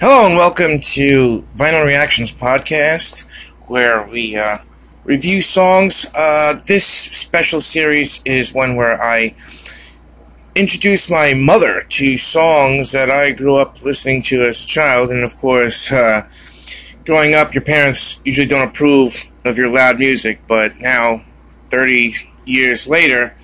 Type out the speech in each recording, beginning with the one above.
Hello and welcome to Vinyl Reactions Podcast, where we uh, review songs. Uh, this special series is one where I introduce my mother to songs that I grew up listening to as a child, and of course, uh, growing up, your parents usually don't approve of your loud music, but now, 30 years later,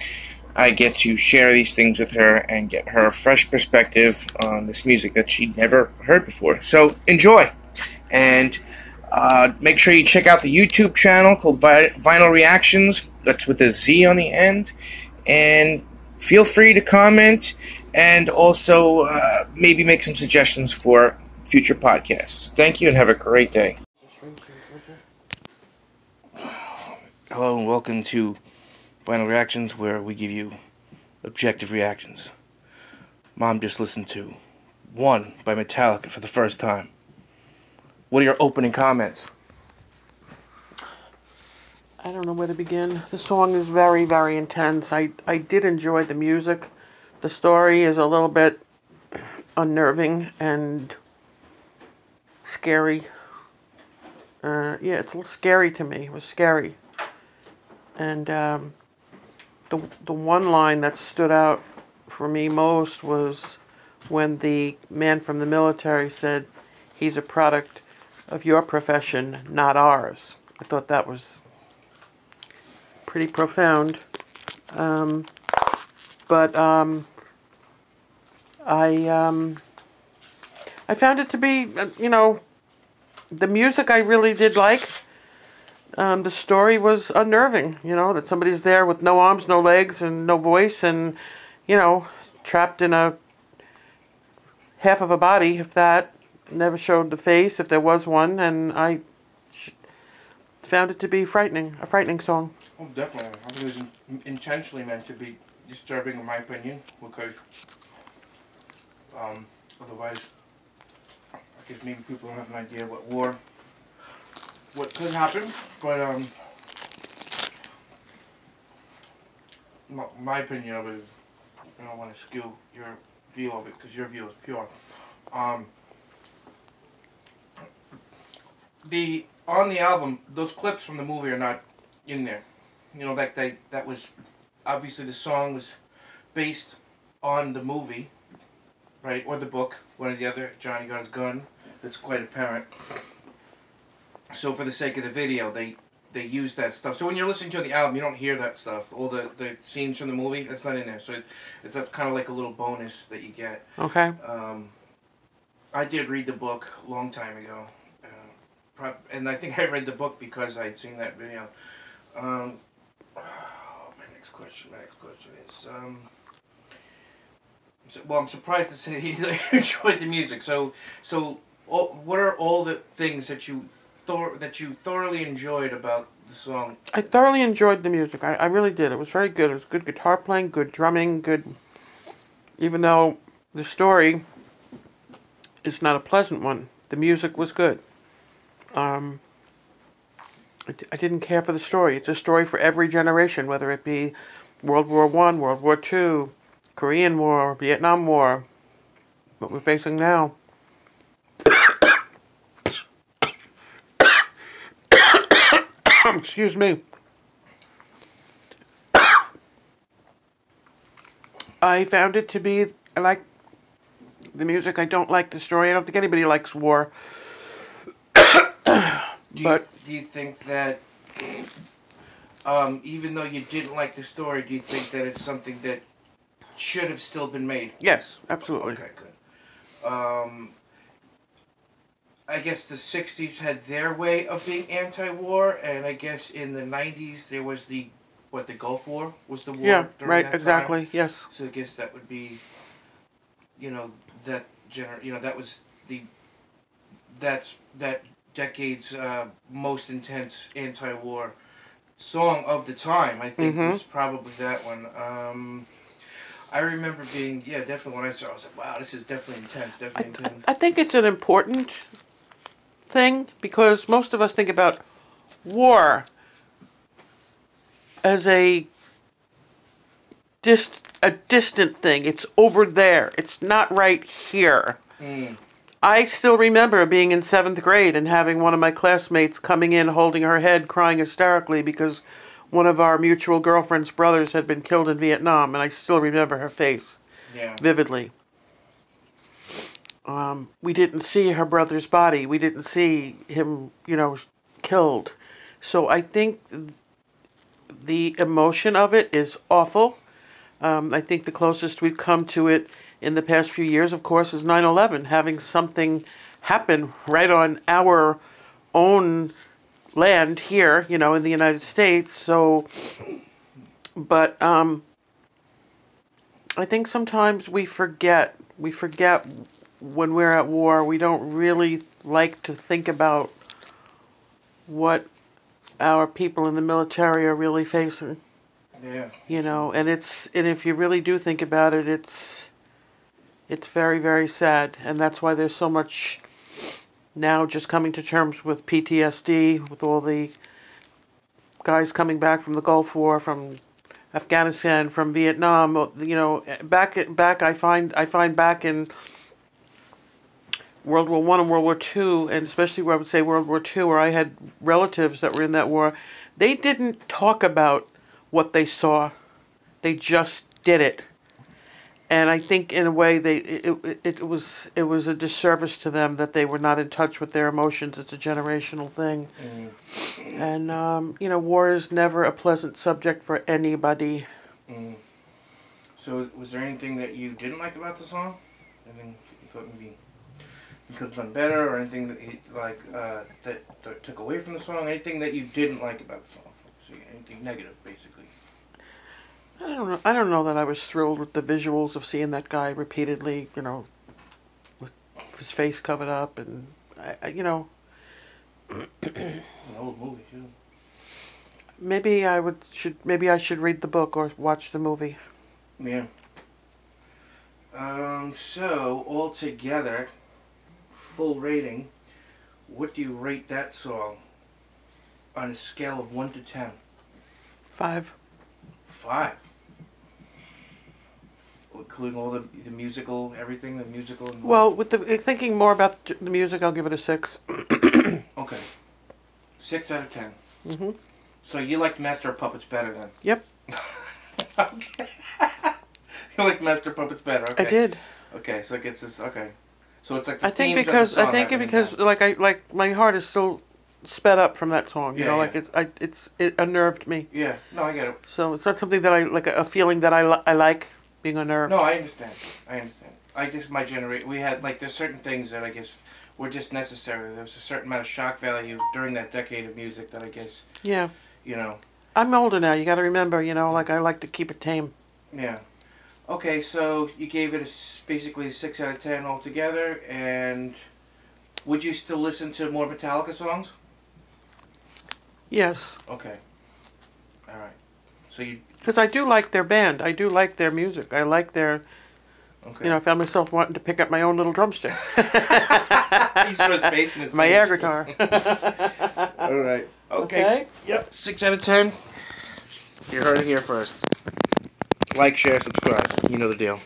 I get to share these things with her and get her a fresh perspective on this music that she'd never heard before. So enjoy, and uh, make sure you check out the YouTube channel called Vi- Vinyl Reactions. That's with a Z on the end, and feel free to comment and also uh, maybe make some suggestions for future podcasts. Thank you and have a great day. Hello and welcome to Vinyl Reactions, where we give you objective reactions. Mom just listened to One by Metallica for the first time. What are your opening comments? I don't know where to begin. The song is very, very intense. I, I did enjoy the music. The story is a little bit unnerving and scary. Uh, yeah, it's a little scary to me. It was scary. And um, the, the one line that stood out for me most was when the man from the military said, he's a product of your profession, not ours. I thought that was pretty profound. Um, but um, I um, I found it to be, uh, you know, the music I really did like. Um, the story was unnerving, you know, that somebody's there with no arms, no legs, and no voice, and, you know, trapped in a half of a body, if that, never showed the face, if there was one, and I found it to be frightening, a frightening song. Oh, definitely. I think it was intentionally meant to be disturbing, in my opinion, because um, otherwise, I guess maybe people don't have an idea what war, what could happen. But um, my, opinion of it I don't want to skew your view of it because your view is pure. Um, the on the album, those clips from the movie are not in there. You know, that they that was obviously the song was based on the movie, right, or the book, one or the other. Johnny got his gun. That's quite apparent. So for the sake of the video, they they use that stuff. So when you're listening to the album, you don't hear that stuff. All the, the scenes from the movie, that's not in there. So it, it's that's kind of like a little bonus that you get. Okay. Um, I did read the book a long time ago, uh, and I think I read the book because I'd seen that video. Um, my next question, my next question is, um, so, well, I'm surprised to say you enjoyed the music. So, so all, what are all the things that you thor- that you thoroughly enjoyed about the song? I thoroughly enjoyed the music. I, I really did. It was very good. It was good guitar playing, good drumming, good. Even though the story is not a pleasant one, the music was good. Um, I, d- I didn't care for the story. It's a story for every generation, whether it be World War One, World War Two, Korean War, Vietnam War, what we're facing now. Excuse me. I found it to be I like the music. I don't like the story. I don't think anybody likes war. Do you, But- do you think that, um, even though you didn't like the story, do you think that it's something that should have still been made? Yes, absolutely. Okay, good. Um, I guess the '60s had their way of being anti-war, and I guess in the '90s there was the what the Gulf War was the war. Yeah, during right, that time. exactly. Yes. So I guess that would be, you know, that gener- you know, that was the, that's that decade's uh, most intense anti-war song of the time. I think Mhm. was probably that one. Um, I remember being, yeah, definitely when I saw, it, I was like, wow, this is definitely intense, definitely I, intense. I think it's an important thing because most of us think about war as a dist a distant thing. It's over there. It's not right here. Mm. I still remember being in seventh grade and having one of my classmates coming in holding her head, crying hysterically because one of our mutual girlfriend's brothers had been killed in Vietnam, and I still remember her face Yeah. vividly. Um, we didn't see her brother's body. We didn't see him, you know, killed. So I think the emotion of it is awful. Um, I think the closest we've come to it in the past few years, of course, is 9 11, having something happen right on our own land here, you know, in the United States. So, but um, I think sometimes we forget. We forget when we're at war. We don't really like to think about what our people in the military are really facing Yeah. you know and it's and if you really do think about it it's it's very very sad and that's why there's so much now just coming to terms with PTSD with all the guys coming back from the Gulf War from Afghanistan from Vietnam you know back back I find I find back in World War One and World War Two, and especially where I would say World War Two, where I had relatives that were in that war, they didn't talk about what they saw; they just did it. And I think, in a way, they it, it, it was it was a disservice to them that they were not in touch with their emotions. It's a generational thing, and um, you know, war is never a pleasant subject for anybody. So, was there anything that you didn't like about the song? Anything you thought maybe you could have done better, or anything that he like uh, that, that took away from the song? Anything that you didn't like about the song? So, anything negative, basically. I don't know. I don't know that I was thrilled with the visuals of seeing that guy repeatedly, you know, with his face covered up, and I, I, you know, An old movie too. maybe I would should maybe I should read the book or watch the movie. Yeah. Um. So altogether, full rating. What do you rate that song? On a scale of one to ten. Five. Five. Including all the the musical, everything, the musical. And Well, with the thinking more about the music, I'll give it a six. Okay. Six out of 10 Mm-hmm. So you like Master of Puppets better then? Yep, okay. you like Master of Puppets better? Okay. I did. Okay, so it gets this. Okay. So it's like the I think themes of the because I think it because impact. like I like my heart is still sped up from that song. You Yeah, know, yeah. like it's I it's it unnerved me. Yeah. No, I get it. So it's not something that I like a, a feeling that I li- I like being unnerved. No, I understand. I understand. I just my generate. We had like there's certain things that I guess were just necessary. There was a certain amount of shock value during that decade of music that I guess Yeah. you know. I'm older now. You got to remember, you know, like I like to keep it tame. Yeah. Okay, so you gave it a basically a six out of ten altogether, and would you still listen to more Metallica songs? Yes, Okay. All right. So you because I do like their band. I do like their music. I like their, okay? you know, I found myself wanting to pick up my own little drumstick, He's bass his my air guitar. All right. Okay. Okay. Yep. Six out of ten. You heard it here first. Like, share, subscribe. You know the deal.